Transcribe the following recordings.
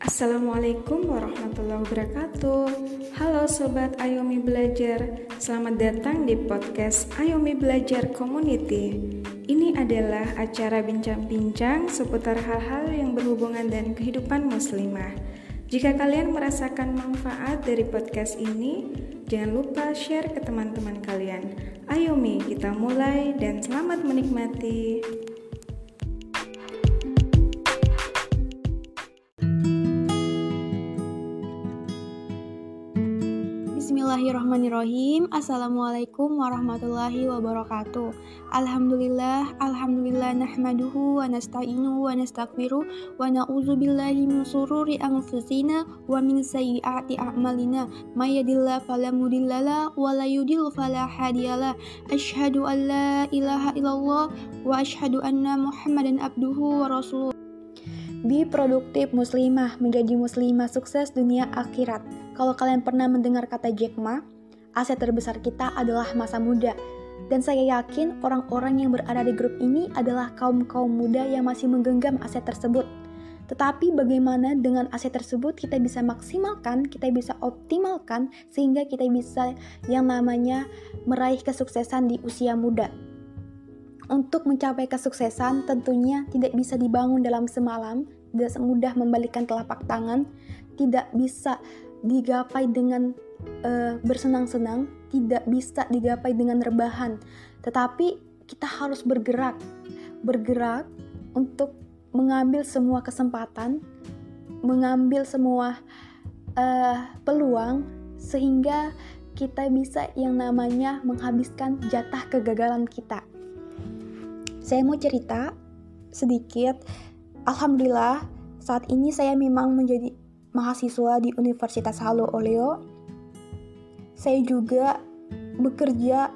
Assalamualaikum warahmatullahi wabarakatuh. Halo sobat Ayomi Belajar, selamat datang di podcast Ayomi Belajar Community. Ini adalah acara bincang-bincang seputar hal-hal yang berhubungan dengan kehidupan muslimah. Jika kalian merasakan manfaat dari podcast ini, jangan lupa share ke teman-teman kalian. Ayomi, kita mulai dan selamat menikmati. Bismillahirrahmanirrahim. Assalamualaikum warahmatullahi wabarakatuh. Alhamdulillah Alhamdulillah Nahmaduhu wa nasta'inu wa nasta'kfiru Wa na'udzu billahi min sururi anfusina Wa min sayyiati a'malina. Mayadillah falamudillalah Wa la yudil falahadiyalah Ashhadu an la ilaha illallah Wa ashhadu anna muhammadan abduhu wa rasuluh. Be produktif muslimah. Menjadi muslimah sukses dunia akhirat kalau kalian pernah mendengar kata Jack Ma, aset terbesar kita adalah masa muda. Dan saya yakin orang-orang yang berada di grup ini adalah kaum-kaum muda yang masih menggenggam aset tersebut. Tetapi bagaimana dengan aset tersebut kita bisa maksimalkan, kita bisa optimalkan sehingga kita bisa yang namanya meraih kesuksesan di usia muda. Untuk mencapai kesuksesan tentunya tidak bisa dibangun dalam semalam, tidak semudah membalikan telapak tangan, tidak bisa digapai dengan uh, bersenang-senang, tidak bisa digapai dengan rebahan, tetapi kita harus bergerak, bergerak untuk mengambil semua kesempatan, mengambil semua uh, peluang, sehingga kita bisa yang namanya menghabiskan jatah kegagalan kita. Saya mau cerita sedikit. Alhamdulillah, saat ini saya memang menjadi mahasiswa di Universitas Halo Oleo. Saya juga bekerja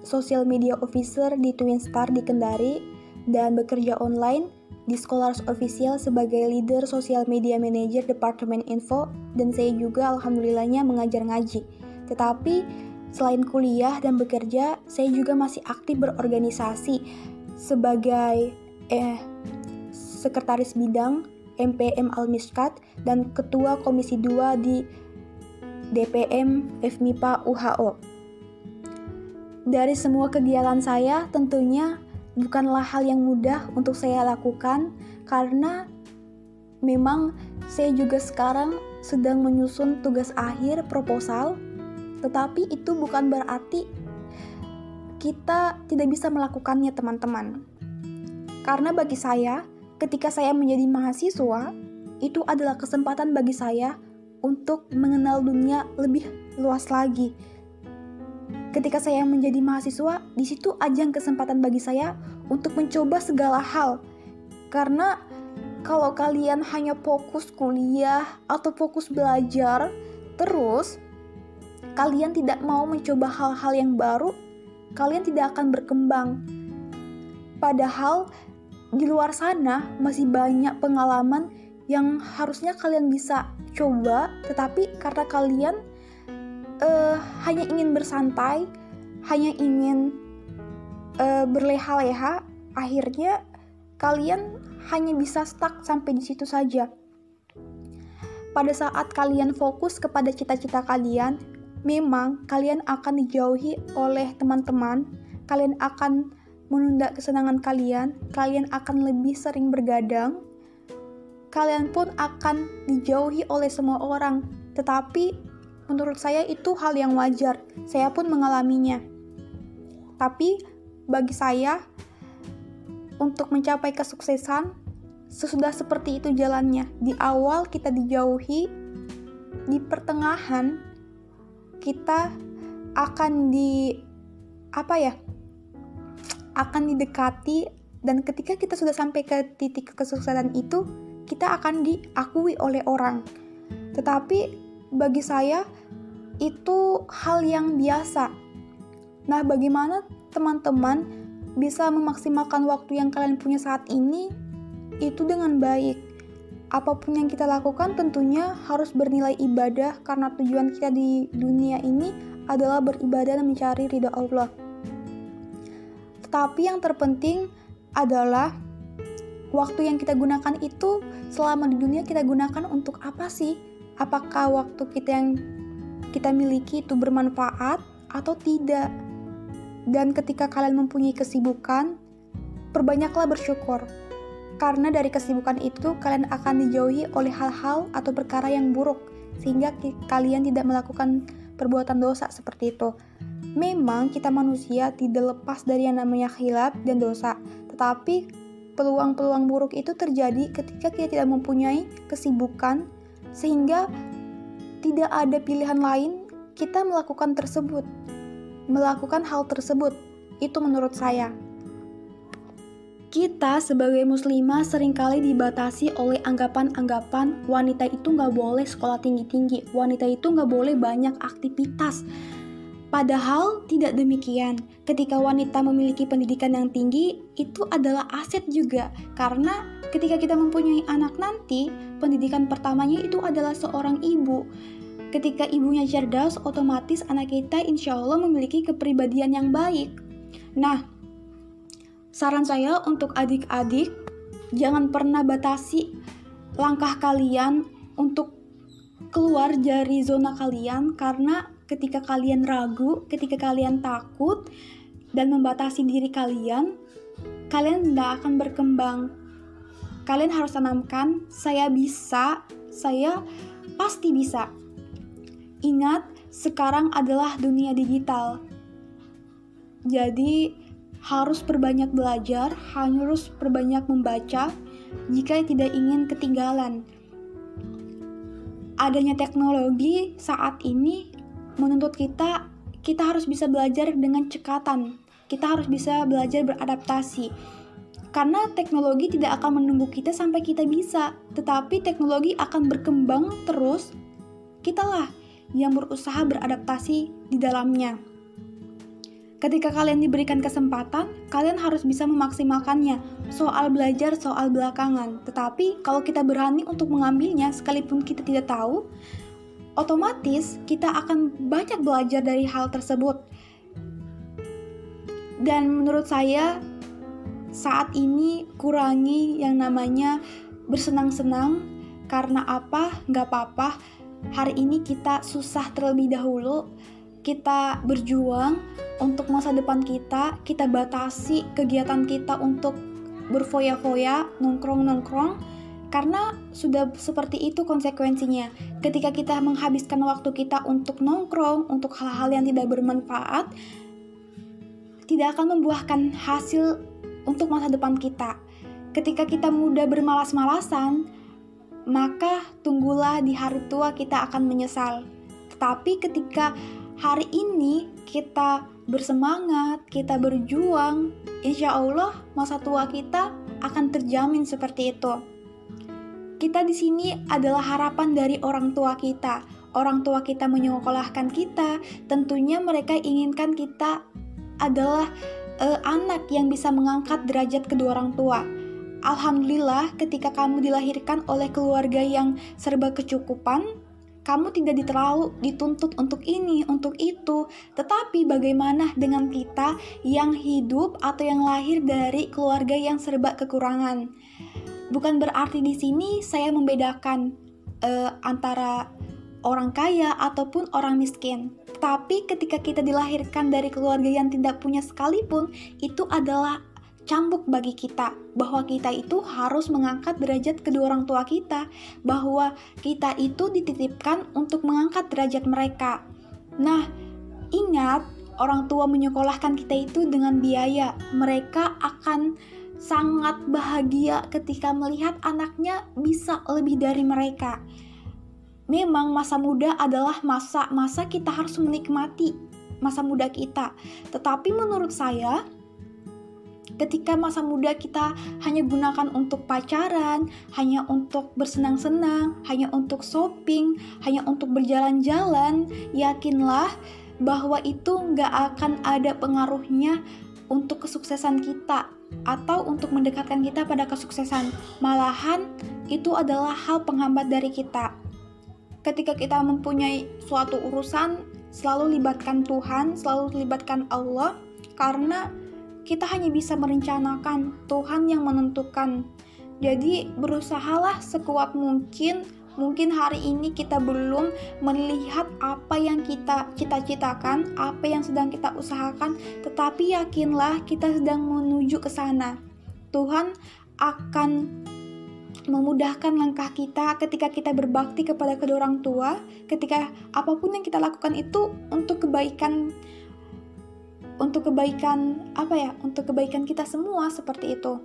social media officer di Twin Star di Kendari dan bekerja online di Scholars Official sebagai leader social media manager Departemen Info dan saya juga alhamdulillahnya mengajar ngaji. Tetapi selain kuliah dan bekerja, saya juga masih aktif berorganisasi sebagai eh sekretaris bidang MPM Al-Miskat dan Ketua Komisi 2 di DPM FMIPA UHO. Dari semua kegiatan saya, tentunya bukanlah hal yang mudah untuk saya lakukan karena memang saya juga sekarang sedang menyusun tugas akhir proposal, tetapi itu bukan berarti kita tidak bisa melakukannya, teman-teman. Karena bagi saya, ketika saya menjadi mahasiswa, itu adalah kesempatan bagi saya untuk mengenal dunia lebih luas lagi. Ketika saya menjadi mahasiswa, di situ ajang kesempatan bagi saya untuk mencoba segala hal. Karena kalau kalian hanya fokus kuliah atau fokus belajar, terus kalian tidak mau mencoba hal-hal yang baru, kalian tidak akan berkembang. Padahal di luar sana masih banyak pengalaman yang harusnya kalian bisa coba, tetapi karena kalian uh, hanya ingin bersantai, hanya ingin uh, berleha-leha, akhirnya kalian hanya bisa stuck sampai di situ saja. Pada saat kalian fokus kepada cita-cita kalian, memang kalian akan dijauhi oleh teman-teman, kalian akan menunda kesenangan kalian, kalian akan lebih sering bergadang, kalian pun akan dijauhi oleh semua orang. Tetapi menurut saya itu hal yang wajar. Saya pun mengalaminya. Tapi bagi saya untuk mencapai kesuksesan sesudah seperti itu jalannya. Di awal kita dijauhi, di pertengahan kita akan di apa ya? Akan didekati dan ketika kita sudah sampai ke titik kesuksesan itu, kita akan diakui oleh orang. Tetapi bagi saya itu hal yang biasa. Nah, bagaimana teman-teman bisa memaksimalkan waktu yang kalian punya saat ini itu dengan baik? Apa pun yang kita lakukan tentunya harus bernilai ibadah karena tujuan kita di dunia ini adalah beribadah dan mencari ridha Allah. Tapi yang terpenting adalah waktu yang kita gunakan itu selama di dunia kita gunakan untuk apa sih? Apakah waktu kita yang kita miliki itu bermanfaat atau tidak? Dan ketika kalian mempunyai kesibukan, perbanyaklah bersyukur. Karena dari kesibukan itu kalian akan dijauhi oleh hal-hal atau perkara yang buruk sehingga kalian tidak melakukan perbuatan dosa seperti itu. Memang kita manusia tidak lepas dari yang namanya khilaf dan dosa, tetapi peluang-peluang buruk itu terjadi ketika kita tidak mempunyai kesibukan sehingga tidak ada pilihan lain kita melakukan tersebut. Melakukan hal tersebut. Itu menurut saya. Kita sebagai muslimah sering kali dibatasi oleh anggapan-anggapan wanita itu nggak boleh sekolah tinggi-tinggi, wanita itu nggak boleh banyak aktivitas. Padahal tidak demikian. Ketika wanita memiliki pendidikan yang tinggi, itu adalah aset juga. Karena ketika kita mempunyai anak nanti, pendidikan pertamanya itu adalah seorang ibu. Ketika ibunya cerdas, otomatis anak kita insya Allah memiliki kepribadian yang baik. Nah, Saran saya untuk adik-adik, jangan pernah batasi langkah kalian untuk keluar dari zona kalian karena ketika kalian ragu, ketika kalian takut dan membatasi diri kalian, kalian tidak akan berkembang. Kalian harus tanamkan, saya bisa, saya pasti bisa. Ingat, sekarang adalah dunia digital. Jadi, harus perbanyak belajar, harus perbanyak membaca jika tidak ingin ketinggalan. Adanya teknologi saat ini menuntut kita kita harus bisa belajar dengan cekatan. Kita harus bisa belajar beradaptasi. Karena teknologi tidak akan menunggu kita sampai kita bisa, tetapi teknologi akan berkembang terus. Kitalah yang berusaha beradaptasi di dalamnya. Ketika kalian diberikan kesempatan, kalian harus bisa memaksimalkannya. Soal belajar, soal belakangan. Tetapi kalau kita berani untuk mengambilnya, sekalipun kita tidak tahu, otomatis kita akan banyak belajar dari hal tersebut. Dan menurut saya, saat ini kurangi yang namanya bersenang-senang. Karena apa? Gak apa-apa. Hari ini kita susah terlebih dahulu kita berjuang untuk masa depan kita, kita batasi kegiatan kita untuk berfoya-foya, nongkrong-nongkrong, karena sudah seperti itu konsekuensinya. Ketika kita menghabiskan waktu kita untuk nongkrong, untuk hal-hal yang tidak bermanfaat, tidak akan membuahkan hasil untuk masa depan kita. Ketika kita mudah bermalas-malasan, maka tunggulah di hari tua kita akan menyesal. Tetapi ketika hari ini kita bersemangat, kita berjuang, insya Allah masa tua kita akan terjamin seperti itu. Kita di sini adalah harapan dari orang tua kita. Orang tua kita menyekolahkan kita, tentunya mereka inginkan kita adalah uh, anak yang bisa mengangkat derajat kedua orang tua. Alhamdulillah, ketika kamu dilahirkan oleh keluarga yang serba kecukupan, kamu tidak terlalu dituntut untuk ini, untuk itu. Tetapi bagaimana dengan kita yang hidup atau yang lahir dari keluarga yang serba kekurangan? Bukan berarti di sini saya membedakan uh, antara orang kaya ataupun orang miskin. Tapi ketika kita dilahirkan dari keluarga yang tidak punya sekalipun, itu adalah cambuk bagi kita bahwa kita itu harus mengangkat derajat kedua orang tua kita, bahwa kita itu dititipkan untuk mengangkat derajat mereka. Nah, ingat orang tua menyekolahkan kita itu dengan biaya. Mereka akan sangat bahagia ketika melihat anaknya bisa lebih dari mereka. Memang masa muda adalah masa-masa kita harus menikmati masa muda kita. Tetapi menurut saya, ketika masa muda kita hanya gunakan untuk pacaran, hanya untuk bersenang-senang, hanya untuk shopping, hanya untuk berjalan-jalan, yakinlah bahwa itu nggak akan ada pengaruhnya untuk kesuksesan kita atau untuk mendekatkan kita pada kesuksesan. Malahan itu adalah hal penghambat dari kita. Ketika kita mempunyai suatu urusan, selalu libatkan Tuhan, selalu libatkan Allah, karena kita hanya bisa merencanakan, Tuhan yang menentukan. Jadi berusahalah sekuat mungkin Mungkin hari ini kita belum melihat apa yang kita cita-citakan, apa yang sedang kita usahakan, tetapi yakinlah kita sedang menuju ke sana. Tuhan akan memudahkan langkah kita ketika kita berbakti kepada kedua orang tua, ketika apa pun yang kita lakukan itu untuk kebaikan untuk kebaikan apa ya? Untuk kebaikan kita semua seperti itu.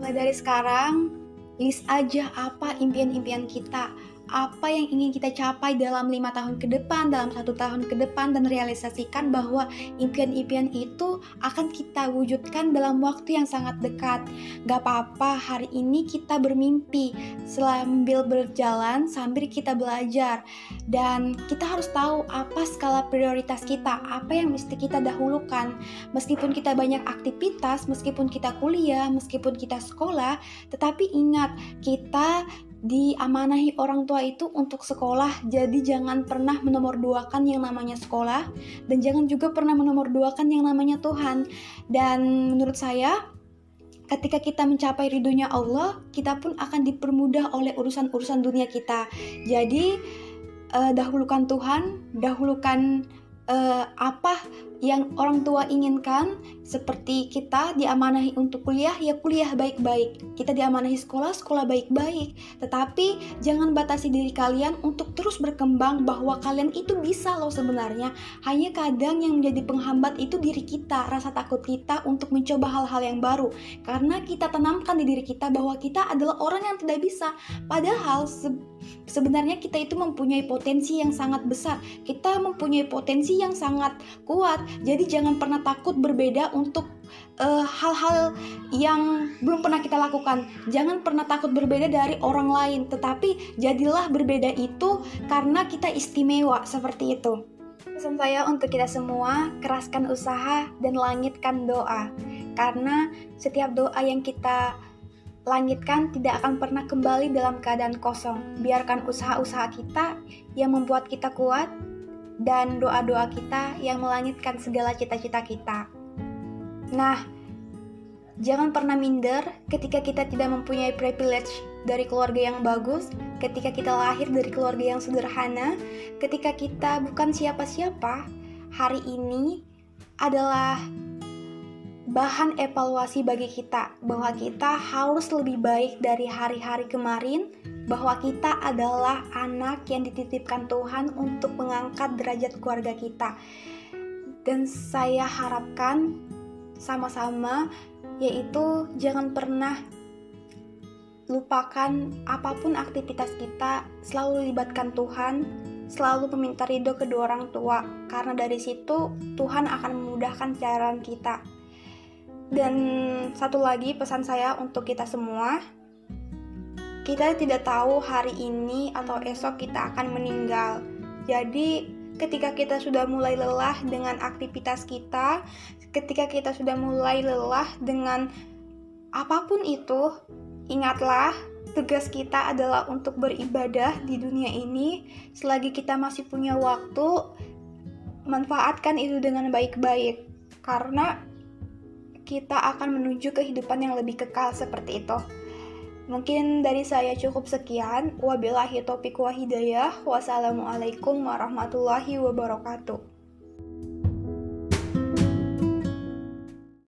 Mulai dari sekarang, list aja apa impian-impian kita, apa yang ingin kita capai dalam lima tahun ke depan, dalam satu tahun ke depan, dan realisasikan bahwa impian-impian itu akan kita wujudkan dalam waktu yang sangat dekat. Gak apa-apa, hari ini kita bermimpi sambil berjalan, sambil kita belajar, dan kita harus tahu apa skala prioritas kita, apa yang mesti kita dahulukan. Meskipun kita banyak aktivitas, meskipun kita kuliah, meskipun kita sekolah, tetapi ingat, kita diamanahi orang tua itu untuk sekolah, jadi jangan pernah menomorduakan yang namanya sekolah dan jangan juga pernah menomorduakan yang namanya Tuhan. Dan menurut saya, ketika kita mencapai ridhonya Allah, kita pun akan dipermudah oleh urusan-urusan dunia kita. Jadi, uh, dahulukan Tuhan, dahulukan uh, apa yang orang tua inginkan seperti kita diamanahi untuk kuliah ya kuliah baik-baik. Kita diamanahi sekolah sekolah baik-baik. Tetapi jangan batasi diri kalian untuk terus berkembang bahwa kalian itu bisa loh sebenarnya. Hanya kadang yang menjadi penghambat itu diri kita rasa takut kita untuk mencoba hal-hal yang baru. Karena kita tanamkan di diri kita bahwa kita adalah orang yang tidak bisa. Padahal se sebenarnya kita itu mempunyai potensi yang sangat besar. Kita mempunyai potensi yang sangat kuat jadi jangan pernah takut berbeda untuk eh, hal-hal uh, yang belum pernah kita lakukan. Jangan pernah takut berbeda dari orang lain, tetapi jadilah berbeda itu karena kita istimewa seperti itu. Pesan saya untuk kita semua, keraskan usaha dan langitkan doa. Karena setiap doa yang kita langitkan tidak akan pernah kembali dalam keadaan kosong. Biarkan usaha-usaha kita yang membuat kita kuat dan doa-doa kita yang melangitkan segala cita-cita kita. Nah, jangan pernah minder ketika kita tidak mempunyai privilege dari keluarga yang bagus, ketika kita lahir dari keluarga yang sederhana, ketika kita bukan siapa-siapa, hari ini adalah bahan evaluasi bagi kita bahwa kita harus lebih baik dari hari-hari kemarin bahwa kita adalah anak yang dititipkan Tuhan untuk mengangkat derajat keluarga kita. Dan saya harapkan sama-sama yaitu jangan pernah lupakan apa pun aktivitas kita, selalu libatkan Tuhan, selalu meminta ridho kedua orang tua, karena dari situ Tuhan akan memudahkan jalan kita. Dan satu lagi pesan saya untuk kita semua, kita tidak tahu hari ini atau esok kita akan meninggal. Jadi, ketika kita sudah mulai lelah dengan aktivitas kita, ketika kita sudah mulai lelah dengan apa pun itu, ingatlah tugas kita adalah untuk beribadah di dunia ini. Selagi kita masih punya waktu, manfaatkan itu dengan baik-baik, karena kita akan menuju kehidupan yang lebih kekal seperti itu. Mungkin dari saya cukup sekian. Wabillahi taufiq wa hidayah. Wassalamualaikum warahmatullahi wabarakatuh.